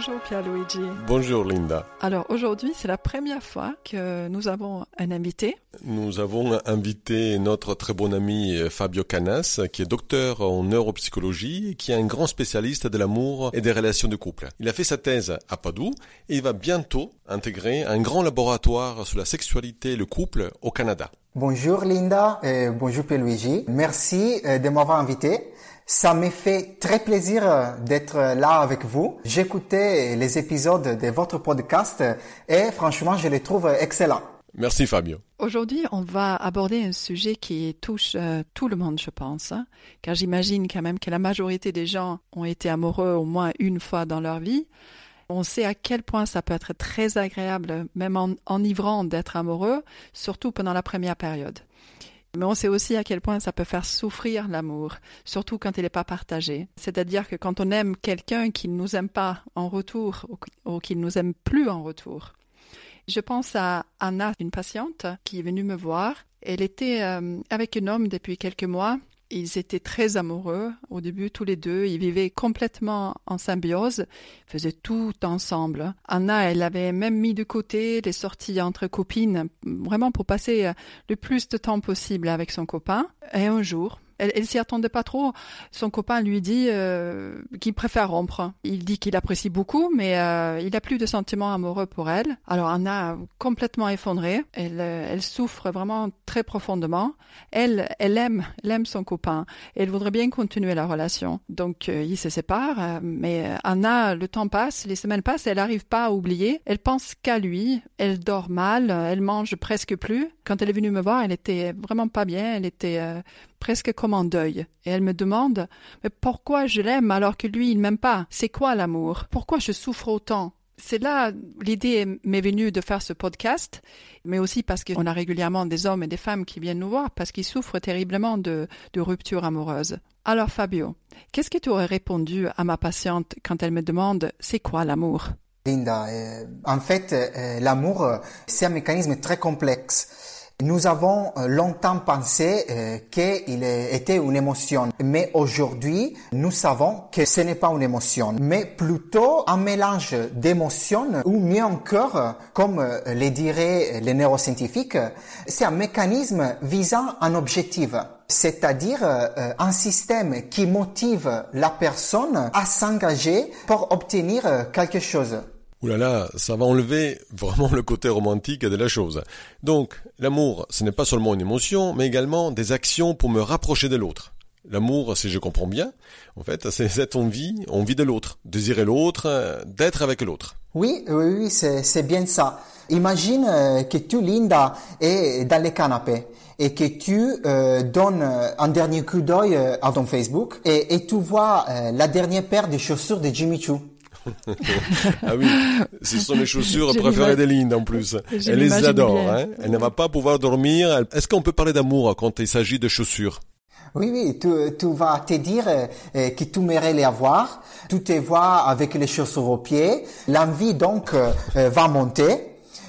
Bonjour Pierluigi. Bonjour Linda. Alors aujourd'hui, c'est la première fois que nous avons un invité. Nous avons invité notre très bon ami euh, Fabio Canas, qui est docteur en neuropsychologie et qui est un grand spécialiste de l'amour et des relations de couple. Il a fait sa thèse à Padoue et il va bientôt intégrer un grand laboratoire sur la sexualité et le couple au Canada. Bonjour Linda et bonjour Pierluigi. Merci euh, de m'avoir invité. Ça me fait très plaisir euh, d'être là avec vous. J'écoutais les épisodes de votre podcast et franchement, je les trouve excellents. Merci Fabio. Aujourd'hui, on va aborder un sujet qui touche euh, tout le monde, je pense, hein, car j'imagine quand même que la majorité des gens ont été amoureux au moins une fois dans leur vie. On sait à quel point ça peut être très agréable, même en, enivrant d'être amoureux, surtout pendant la première période. Mais on sait aussi à quel point ça peut faire souffrir l'amour, surtout quand il n'est pas partagé. C'est-à-dire que quand on aime quelqu'un qui ne nous aime pas en retour ou, qui ne nous aime plus en retour. Je pense à Anna, une patiente qui est venue me voir. Elle était euh, avec un homme depuis quelques mois ils étaient très amoureux au début, tous les deux. Ils vivaient complètement en symbiose, faisaient tout ensemble. Anna, elle avait même mis de côté les sorties entre copines, vraiment pour passer le plus de temps possible avec son copain. Et un jour, elle, s'y attendait pas trop. Son copain lui dit euh, qu'il préfère rompre. Il dit qu'il apprécie beaucoup, mais euh, il a plus de sentiments amoureux pour elle. Alors Anna, complètement effondrée, elle, euh, elle souffre vraiment très profondément. Elle, elle aime, elle aime son copain. elle voudrait bien continuer la relation. Donc ils se séparent, mais Anna, le temps passe, les semaines passent, elle n'arrive pas à oublier. Elle pense qu'à lui. Elle dort mal, elle mange presque plus. Quand elle est venue me voir, elle était vraiment pas bien. Elle était presque comme en deuil, et elle me demande Mais pourquoi je l'aime alors que lui il m'aime pas? C'est quoi l'amour? Pourquoi je souffre autant c'est là l'idée m'est venue de faire ce podcast, mais aussi parce qu'on a régulièrement des hommes et des femmes qui viennent nous voir parce qu'ils souffrent terriblement de, de ruptures amoureuses. Alors Fabio, qu'est-ce que tu aurais répondu à ma patiente quand elle me demande c'est quoi l'amour Linda, euh, en fait, euh, l'amour, c'est un mécanisme très complexe. Nous avons euh, longtemps pensé euh, qu'il était une émotion, mais aujourd'hui, nous savons que ce n'est pas une émotion, mais plutôt un mélange d'émotions, ou mieux encore, comme euh, le diraient les neuroscientifiques, c'est un mécanisme visant un objectif c'est-à-dire un système qui motive la personne à s'engager pour obtenir quelque chose. Ouh là là, ça va enlever vraiment le côté romantique de la chose. Donc, l'amour, ce n'est pas seulement une émotion, mais également des actions pour me rapprocher de l'autre. L'amour, si je comprends bien, en fait, c'est cette envie, envie de l'autre, désirer l'autre, d'être avec l'autre. Oui, oui, oui, c'est bien ça. Imagine euh, que tu, Linda, es dans le canapé et que tu euh, donnes un dernier coup d'œil euh, à ton Facebook et tu vois la dernière paire de chaussures de Jimmy Choo. Ah oui, ce sont mes chaussures préférées d'Eline en plus. Elle les adore. Hein. Elle ne va pas pouvoir dormir. Est-ce qu'on peut parler d'amour quand il s'agit de chaussures? Oui, oui, tu, tu vas te dire euh, que tu aimerais les avoir. Tu te vois avec les chaussures aux pieds. L'envie donc euh, va monter.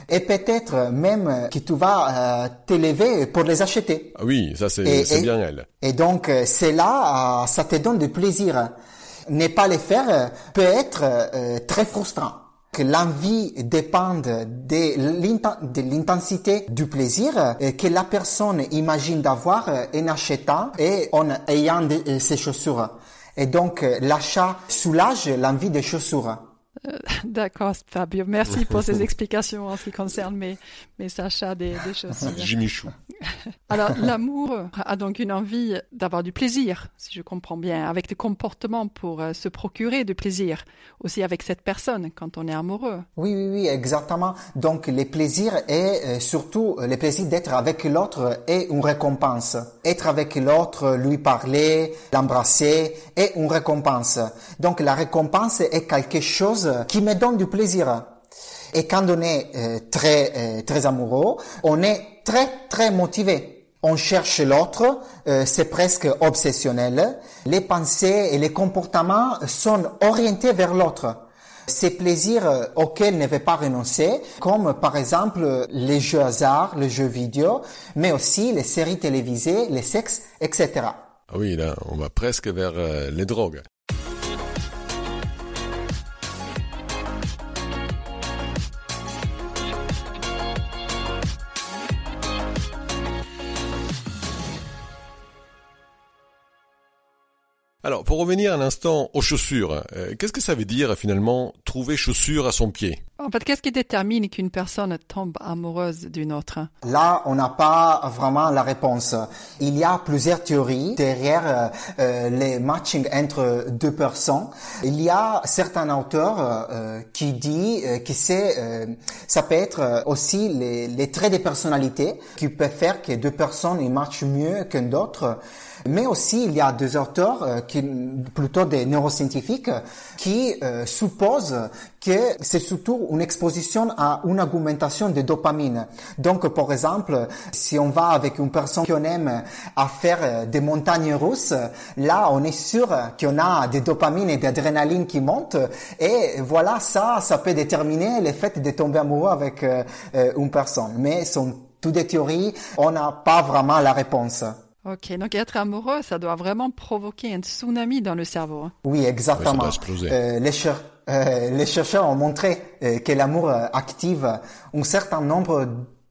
Et peut-être même que tu vas euh, t'élever pour les acheter. Ah oui, ça c'est bien elle. Et donc c'est là, ça te donne du plaisir ne pas les faire euh, peut être euh, très frustrant. Que l'envie dépende de l'intensité du plaisir euh, que la personne imagine d'avoir en achetant et en ayant ses chaussures. Et donc l'achat soulage l'envie des chaussures. Euh, d'accord, Fabio. Merci pour ces explications en ce qui concerne mes, mes achats des, des chaussures. Jimmy Chou. Alors, l'amour a donc une envie d'avoir du plaisir, si je comprends bien, avec des comportements pour euh, se procurer du plaisir, aussi avec cette personne quand on est amoureux. Oui, oui, oui, exactement. Donc, les plaisirs et euh, surtout le plaisir d'être avec l'autre est une récompense. Être avec l'autre, lui parler, l'embrasser est une récompense. Donc, la récompense est quelque chose qui me donne du plaisir. Et quand on est euh, très euh, très amoureux, on est très très motivé. On cherche l'autre, euh, c'est presque obsessionnel. Les pensées et les comportements sont orientés vers l'autre. Ces plaisirs auxquels ne veut pas renoncer, comme par exemple les jeux hasard, les jeux vidéo, mais aussi les séries télévisées, les sexes, etc. Ah oui, là, on va presque vers les drogues. Alors, pour revenir un instant aux chaussures, euh, qu'est-ce que ça veut dire finalement trouver chaussures à son pied? En fait, qu'est-ce qui détermine qu'une personne tombe amoureuse d'une autre Là, on n'a pas vraiment la réponse. Il y a plusieurs théories derrière euh, euh, les matching entre deux personnes. Il y a certains auteurs euh, qui disent que c'est, ça peut être aussi les, les traits de personnalité qui peuvent faire que deux personnes ils matchent mieux qu'une autre. Mais aussi, il y a des auteurs, euh, qui, plutôt des neuroscientifiques, qui euh, supposent que c'est surtout une exposition à une augmentation de dopamine. Donc, par exemple, si on va avec une personne qu'on aime à faire euh, des montagnes russes, là, on est sûr qu'on a des dopamines et d'adrénaline qui montent. Et voilà, ça, ça peut déterminer le fait de tomber amoureux avec une personne. Mais sont toutes des théories, on n'a pas vraiment la réponse. Ok, donc être amoureux, ça doit vraiment provoquer un tsunami dans le cerveau. Hein. Oui, exactement. Euh, les, euh, les, chercheurs ont montré euh, que l'amour active un certain nombre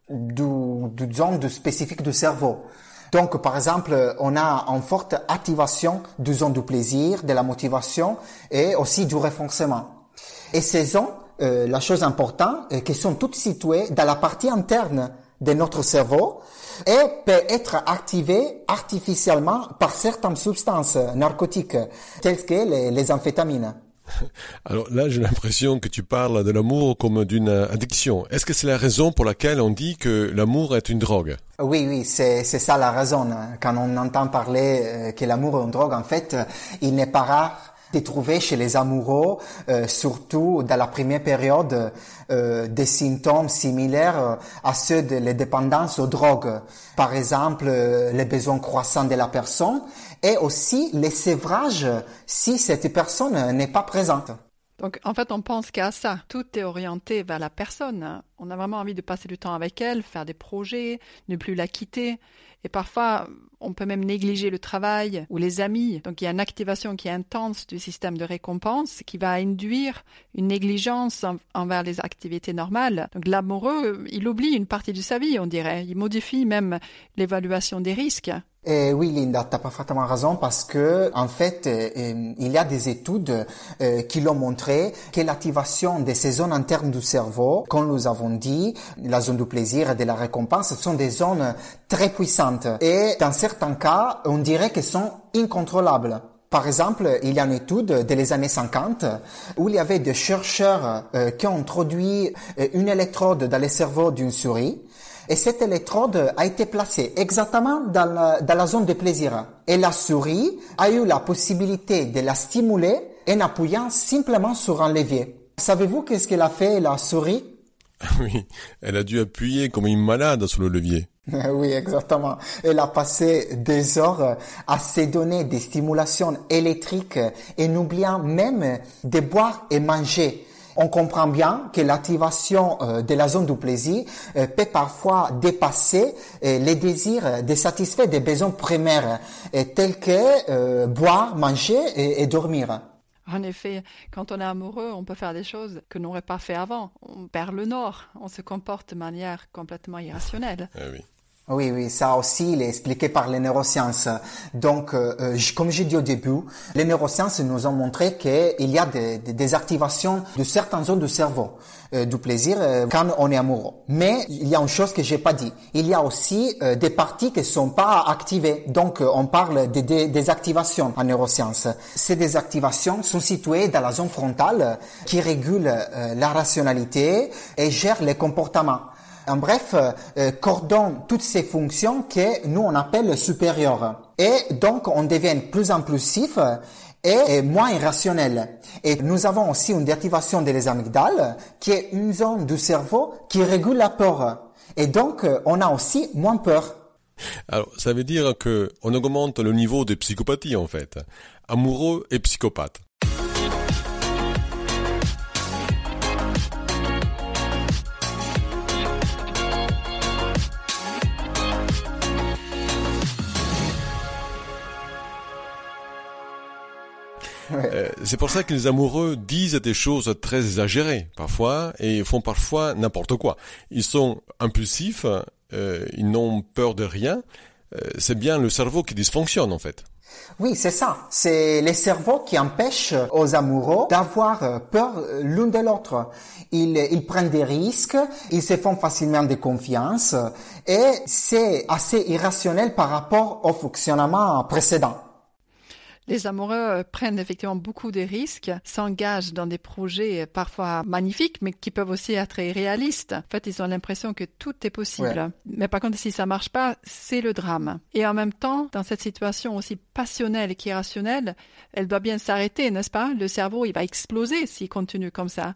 de, de zones spécifiques du cerveau. Donc, par exemple, on a une forte activation du zone du plaisir, de la motivation et aussi du renforcement. Et ces zones, la chose importante, euh, qui sont toutes situées dans la partie interne de notre cerveau, et peut être activé artificiellement par certaines substances narcotiques telles que les, les amphétamines. Alors là, j'ai l'impression que tu parles de l'amour comme d'une addiction. Est-ce que c'est la raison pour laquelle on dit que l'amour est une drogue? Oui, oui, c'est ça la raison. Quand on entend parler euh, que l'amour est une drogue, en fait, il n'est pas rare de trouver chez les amoureux, euh, surtout dans la première période, euh, des symptômes similaires euh, à ceux de la dépendance aux drogues. Par exemple, les besoins croissants de la personne et aussi les sévrages si cette personne n'est pas présente. Donc, en fait, on pense qu'à ça. Tout est orienté vers la personne. On a vraiment envie de passer du temps avec elle, faire des projets, ne plus la quitter. Et parfois, on peut même négliger le travail ou les amis. Donc il y a une activation qui est intense du système de récompense qui va induire une négligence envers les activités normales. Donc l'amoureux, il oublie une partie de sa vie, on dirait. Il modifie même l'évaluation des risques. Eh oui, Linda, tu as parfaitement raison parce que, en fait, euh, il y a des études euh, qui l'ont montré que l'activation de ces zones internes du cerveau, comme nous avons dit, la zone du plaisir et de la récompense, sont des zones très puissantes et dans certains cas, on dirait qu'elles sont incontrôlables. Par exemple, il y a une étude des années 50 où il y avait des chercheurs euh, qui ont introduit une électrode dans le cerveau d'une souris et cette électrode a été placée exactement dans la, dans la zone de plaisir. Et la souris a eu la possibilité de la stimuler en appuyant simplement sur un levier. Savez-vous qu'est-ce qu'elle a fait, la souris? Oui, elle a dû appuyer comme une malade sur le levier. Oui, exactement. Elle a passé des heures à se donner des stimulations électriques et n'oubliant même de boire et manger on comprend bien que l'activation euh, de la zone du plaisir euh, peut parfois dépasser euh, les désirs de satisfaire des besoins primaires tels que boire, manger et, dormir. En effet, quand on est amoureux, on peut faire des choses que n'aurait pas fait avant. On perd le nord, on se comporte de manière complètement irrationnelle. Eh oui. Oui, oui, ça aussi, il est expliqué par les neurosciences. Donc, euh, euh comme j'ai dit au début, les neurosciences nous ont montré qu'il y a des, des, activations de certaines zones du cerveau, euh, du plaisir euh, quand on est amoureux. Mais il y a une chose que j'ai pas dit. Il y a aussi euh, des parties qui sont pas activées. Donc, on parle de, des activations en neurosciences. Ces désactivations sont situées dans la zone frontale qui régule la rationalité et gère les comportements. En bref, euh, coordonne toutes ces fonctions que nous on appelle supérieures. Et donc on devient plus impulsif et moins irrationnel. Et nous avons aussi une déactivation des amygdales qui est une zone du cerveau qui régule la peur. Et donc on a aussi moins peur. Alors, ça veut dire que on augmente le niveau de psychopathie en fait. Amoureux et psychopathe. Euh, c'est pour ça que les amoureux disent des choses très exagérées parfois et font parfois n'importe quoi. Ils sont impulsifs, euh, ils n'ont peur de rien. Euh, c'est bien le cerveau qui dysfonctionne en fait. Oui, c'est ça. C'est les cerveaux qui empêchent aux amoureux d'avoir peur l'un de l'autre. Ils, ils prennent des risques, ils se font facilement de confiance et c'est assez irrationnel par rapport au fonctionnement précédent. Les amoureux euh, prennent effectivement beaucoup de risques, s'engagent dans des projets parfois magnifiques, mais qui peuvent aussi être irréalistes. En fait, ils ont l'impression que tout est possible. Mais par contre, si ça marche pas, c'est le drame. Et en même temps, dans cette situation aussi passionnelle qu'irrationnelle, elle doit bien s'arrêter, n'est-ce pas? Le cerveau, il va exploser s'il continue comme ça.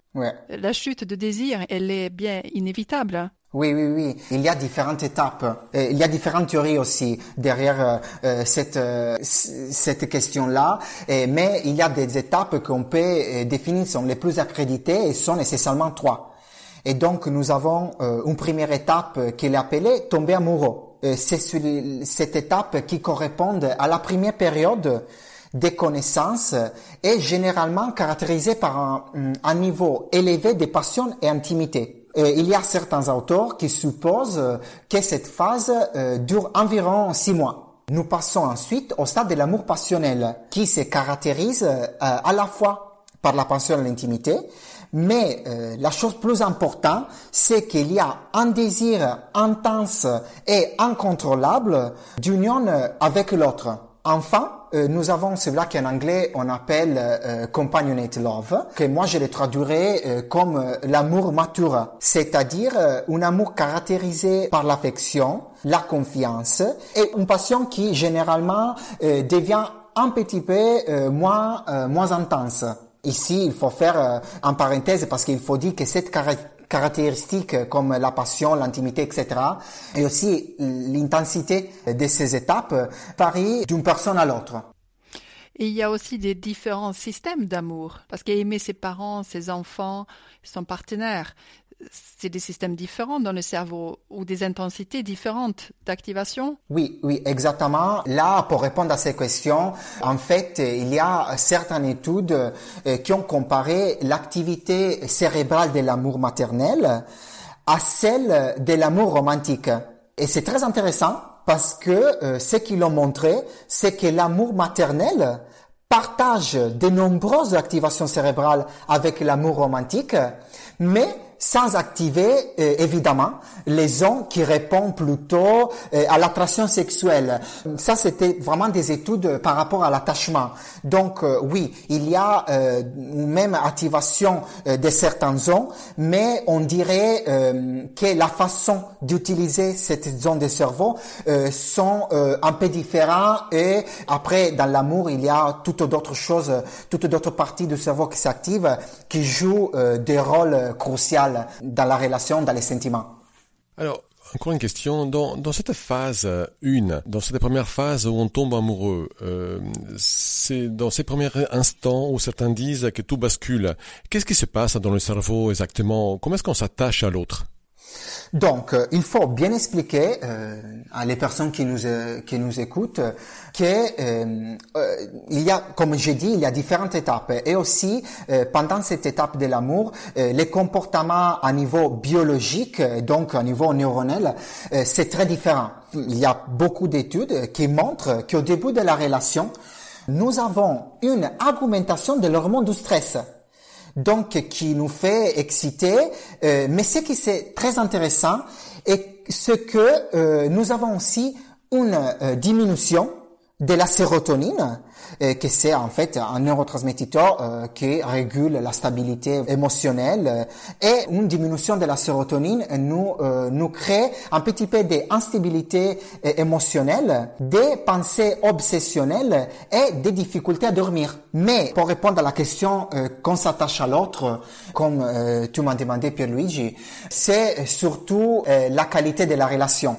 La chute de désir, elle est bien inévitable. Oui, oui, oui. Il y a différentes étapes. il y a différentes théories aussi derrière euh, euh, cette euh, cette question-là. Mais il y a des étapes qu'on peut définir sont les plus accréditées et sont nécessairement trois. Et donc nous avons une première étape qui est appelée tomber amoureux. C'est cette étape qui correspond à la première période des connaissances et généralement caractérisée par un, un niveau élevé de passion et intimité. Euh, il y a certains auteurs qui supposent euh, que cette phase euh, dure environ six mois. Nous passons ensuite au stade de l'amour passionnel, qui se caractérise à la fois par la passion et l'intimité, mais la chose plus importante, c'est qu'il y a un désir intense et incontrôlable d'union avec l'autre. Enfin, euh, nous avons cela qu'en anglais on appelle euh, companionate love, que moi je le traduirais euh, comme l'amour mature, c'est-à-dire un amour caractérisé par l'affection, la confiance et une passion qui généralement devient un petit peu moins moins intense. Ici, il faut faire en parenthèse parce qu'il faut dire que cette caractéristique caractéristiques comme la passion, l'intimité, etc. Et aussi l'intensité de ces étapes varie d'une personne à l'autre. Il y a aussi des différents systèmes d'amour, parce qu'aimer ses parents, ses enfants, son partenaire, c'est des systèmes différents dans le cerveau ou des intensités différentes d'activation Oui, oui, exactement. Là, pour répondre à ces questions, en fait, il y a certaines études euh, qui ont comparé l'activité cérébrale de l'amour maternel à celle de l'amour romantique. Et c'est très intéressant parce que euh, ce qu'ils ont montré, c'est que l'amour maternel partage de nombreuses activations cérébrales avec l'amour romantique, mais sans activer euh, évidemment les zones qui répondent plutôt euh, à l'attraction sexuelle. Ça, c'était vraiment des études par rapport à l'attachement. Donc euh, oui, il y a même activation de certaines zones, mais on dirait que la façon d'utiliser cette zone de cerveau sont un peu différentes et après dans l'amour il y a toutes d'autres choses, toutes d'autres parties du cerveau qui s'activent qui jouent des rôles cruciaux dans la relation, dans les sentiments. Alors, encore une question. Dans, dans cette phase 1, dans cette première phase où on tombe amoureux, euh, c'est dans ces premiers instants où certains disent que tout bascule. Qu'est-ce qui se passe dans le cerveau exactement? Comment est-ce qu'on s'attache à l'autre? Donc, euh, il faut bien expliquer euh, à les personnes qui nous euh, qui nous écoutent que il y a, comme j'ai dit, il y a différentes étapes et aussi pendant cette étape de l'amour, les comportements à niveau biologique, donc à niveau neuronal, c'est très différent. Il y a beaucoup d'études qui montrent qu'au début de la relation, nous avons une augmentation de l'hormone du stress donc qui nous fait exciter. Euh, mais ce qui est très intéressant est ce que euh, nous avons aussi une euh, diminution de la sérotonine euh, que c'est en fait un neurotransmetteur euh, qui régule la stabilité émotionnelle euh, et une diminution de la sérotonine nous nous crée un petit peu d'instabilité émotionnelle, des pensées obsessionnelles et des difficultés à dormir. Mais pour répondre à la question qu'on s'attache à l'autre, comme tu m'as demandé Pierluigi, c'est surtout la qualité de la relation.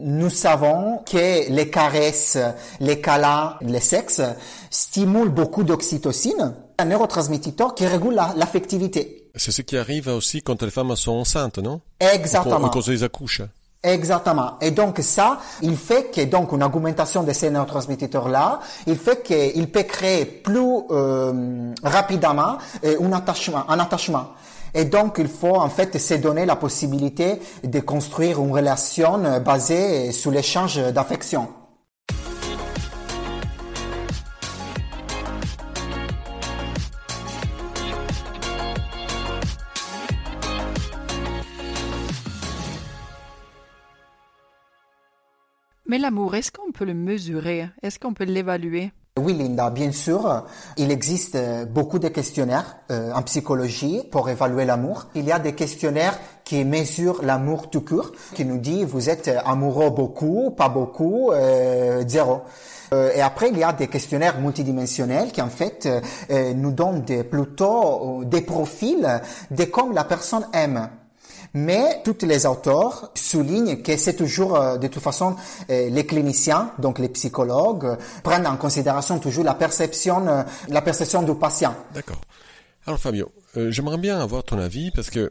Nous savons que les caresses, les câlins, les sexes stimulent beaucoup d'oxytocine, un neurotransmetteur qui régule l'affectivité. C'est ce qui arrive aussi quand les femmes sont enceintes, non? Exactement. Quand elles accouchent. Exactement. Et donc ça, il fait que donc une augmentation de ces neurotransmetteurs-là, il fait qu'il peut créer plus euh, rapidement euh, un attachement, un attachement. Et donc, il faut en fait se donner la possibilité de construire une relation euh, basée sur l'échange d'affection. Mais l'amour, est-ce qu'on peut le mesurer? Est-ce qu'on peut l'évaluer? Oui, Linda, bien sûr. Il existe beaucoup de questionnaires euh, en psychologie pour évaluer l'amour. Il y a des questionnaires qui mesurent l'amour tout court, qui nous dit vous êtes amoureux beaucoup, pas beaucoup, euh, zéro. Euh, et après, il y a des questionnaires multidimensionnels qui en fait euh, nous donnent des, plutôt des profils de comme la personne aime. Mais tous les auteurs soulignent que c'est toujours, euh, de toute façon, euh, les cliniciens, donc les psychologues, euh, prennent en considération toujours la perception, la perception du patient. D'accord. Alors Fabio, j'aimerais bien avoir ton avis parce que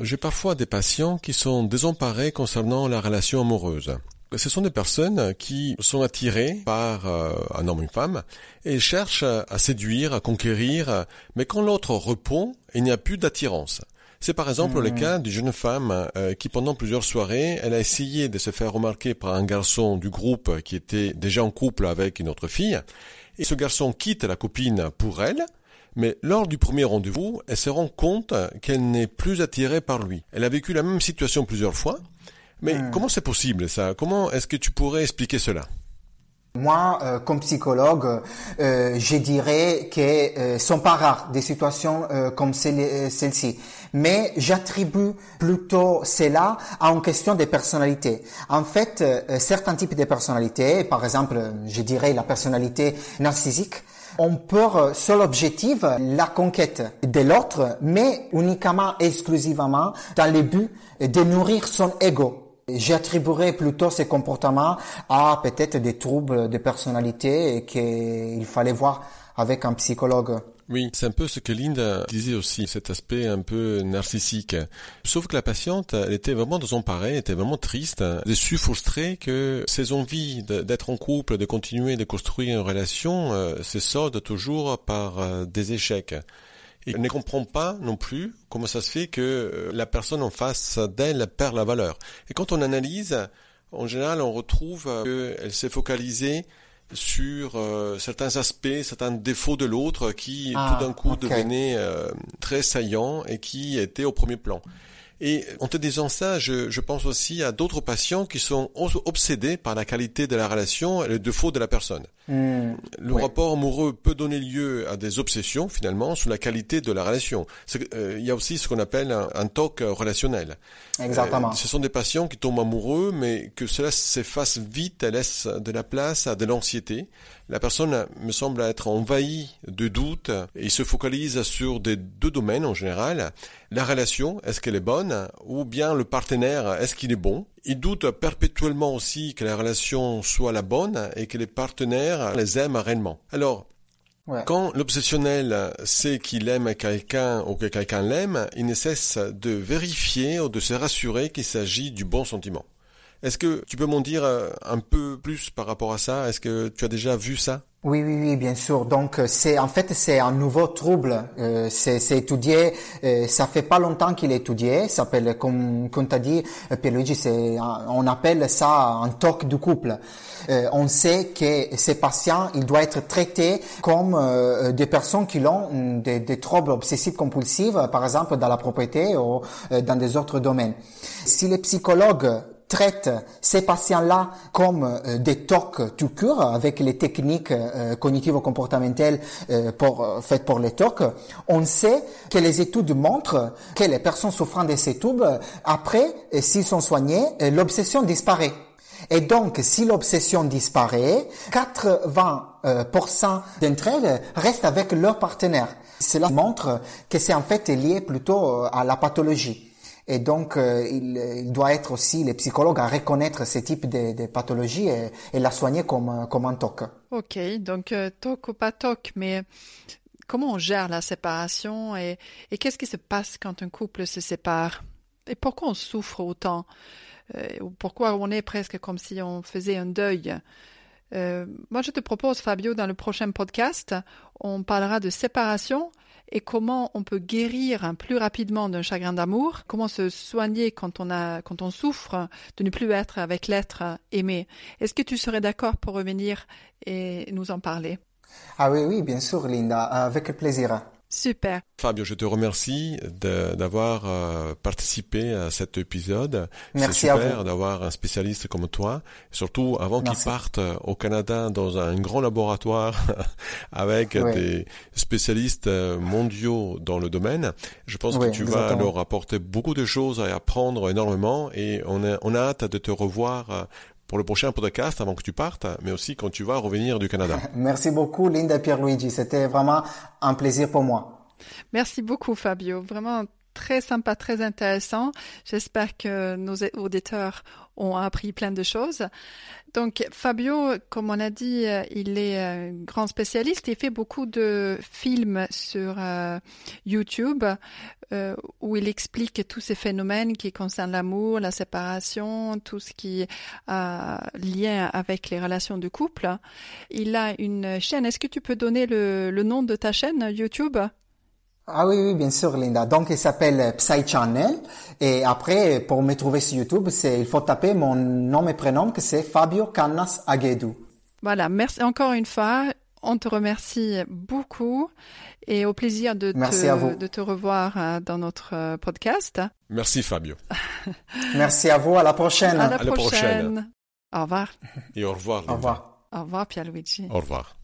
j'ai parfois des patients qui sont désemparés concernant la relation amoureuse. Ce sont des personnes qui sont attirées par un homme ou une femme et cherchent à séduire, à conquérir, mais quand l'autre répond, il n'y a plus d'attirance. C'est par exemple le hmm. cas d'une jeune femme euh, qui pendant plusieurs soirées, elle a essayé de se faire remarquer par un garçon du groupe qui était déjà en couple avec une autre fille. Et ce garçon quitte la copine pour elle, mais lors du premier rendez-vous, elle se rend compte qu'elle n'est plus attirée par lui. Elle a vécu la même situation plusieurs fois. Mais hmm. comment c'est possible ça? Comment est-ce que tu pourrais expliquer cela? Moi, euh, comme psychologue, euh, je dirais que euh, sont pas rares des situations euh, comme celle-ci, mais j'attribue plutôt cela à une question de personnalité. En fait, certains types de personnalités, par exemple, je dirais la personnalité narcissique, ont pour seul objectif la conquête de l'autre, mais uniquement, exclusivement dans le but de nourrir son ego. J'attribuerais plutôt ces comportements à peut-être des troubles de personnalité qu'il fallait voir avec un psychologue. Oui, c'est un peu ce que Linda disait aussi, cet aspect un peu narcissique. Sauf que la patiente, elle était vraiment dans son pareil, était vraiment triste, déçue, frustrée que ses envies d'être en couple, de continuer, de construire une relation, euh, se soldent toujours par euh, des échecs. Et elle ne comprend pas non plus comment ça se fait que euh, la personne en face d'elle perd la valeur. Et quand on analyse, en général, on retrouve qu'elle s'est focalisée sur euh, certains aspects, certains défauts de l'autre qui ah, tout d'un coup devenaient euh, très saillants et qui étaient au premier plan. Et en te disant ça, je, je pense aussi à d'autres patients qui sont obsédés par la qualité de la relation et les défauts de la personne. Hmm. le rapport amoureux peut donner lieu à des obsessions finalement sur la qualité de la relation. Euh, il y a aussi ce qu'on appelle un, un TOC relationnel. Exactement. Euh, ce sont des patients qui tombent amoureux, mais que cela s'efface vite et laisse de la place à de l'anxiété. La personne me semble être envahie de doutes et se focalise sur des deux domaines en général. La relation, est-ce qu'elle est bonne Ou bien le partenaire, est-ce qu'il est bon? Il doute perpétuellement aussi que la relation soit la bonne et que les partenaires les aiment réellement. Alors, Quand l'obsessionnel sait qu'il aime quelqu'un ou que quelqu'un l'aime, il ne cesse de vérifier ou de se rassurer qu'il s'agit du bon sentiment. Est-ce que tu peux m'en dire euh, un peu plus par rapport à ça? Est-ce que tu as déjà vu ça? Oui, oui, oui, bien sûr. Donc, euh, c'est en fait c'est un nouveau trouble. Euh, c'est étudié. Euh, ça fait pas longtemps qu'il est étudié. Ça s'appelle, comme comme t'as dit, euh, Pierluigi, c'est on appelle ça un TOC du couple. Euh, on sait que ces patients, ils doivent être traités comme des personnes qui ont des, des troubles obsessifs compulsifs, par exemple dans la propriété ou dans des autres domaines. Si les psychologues traite ces patients-là comme euh, des TOC tout court avec les techniques euh, cognitivo-comportementales euh, pour, faites pour les TOC, on sait que les études montrent que les personnes souffrant de ces troubles, après, s'ils sont soignés, l'obsession disparaît. Et donc, si l'obsession disparaît, 80% d'entre elles restent avec leur partenaire. Cela montre que c'est en fait lié plutôt à la pathologie. Et donc, euh, il, doit être aussi les psychologues à reconnaître ce type de, pathologie et, la soigner comme, comme un TOC. Ok, donc euh, TOC ou pas TOC, mais comment on gère la séparation et, et qu'est-ce qui se passe quand un couple se sépare? Et pourquoi on souffre autant? Euh, Pourquoi on est presque comme si on faisait un deuil? Euh, moi, je te propose, Fabio, dans le prochain podcast, on parlera de séparation, et comment on peut guérir plus rapidement d'un chagrin d'amour, comment se soigner quand on a, quand on souffre de ne plus être avec l'être aimé? Est-ce que tu serais d'accord pour revenir et nous en parler? Ah oui, oui, bien sûr, Linda, avec plaisir. Super. Fabio, je te remercie d'avoir euh, participé à cet épisode. Merci C'est super d'avoir un spécialiste comme toi, surtout avant qu'il parte au Canada dans un grand laboratoire avec Oui. des spécialistes euh, mondiaux dans le domaine. Je pense que tu vas leur apporter beaucoup de choses à apprendre énormément et on a, on a hâte de te revoir euh, pour le prochain podcast avant que tu partes, mais aussi quand tu vas revenir du Canada. Merci beaucoup, Linda et Pierluigi. C'était vraiment un plaisir pour moi. Merci beaucoup, Fabio. Vraiment très sympa, très intéressant. J'espère que nos auditeurs ont appris plein de choses. Donc, Fabio, comme on a dit, euh, il est un grand spécialiste. Il fait beaucoup de films sur euh, YouTube euh, où il explique tous ces phénomènes qui concernent l'amour, la séparation, tout ce qui a lien avec les relations de couple. Il a une chaîne. Est-ce que tu peux donner le nom de ta chaîne YouTube? Ah oui, oui, bien sûr, Linda. Donc, il s'appelle Psy Channel. Et après, pour me trouver sur YouTube, c'est, il faut taper mon nom et prénom, que c'est Fabio Canas Aguedu. Voilà, merci encore une fois. On te remercie beaucoup et au plaisir de, Merci à vous. te, de te revoir euh, dans notre euh, podcast. Merci Fabio. Merci à vous. À la prochaine. À la À la prochaine. prochaine. Au revoir. Et au revoir. Au Linda. revoir. Au revoir, Pierluigi. Au revoir.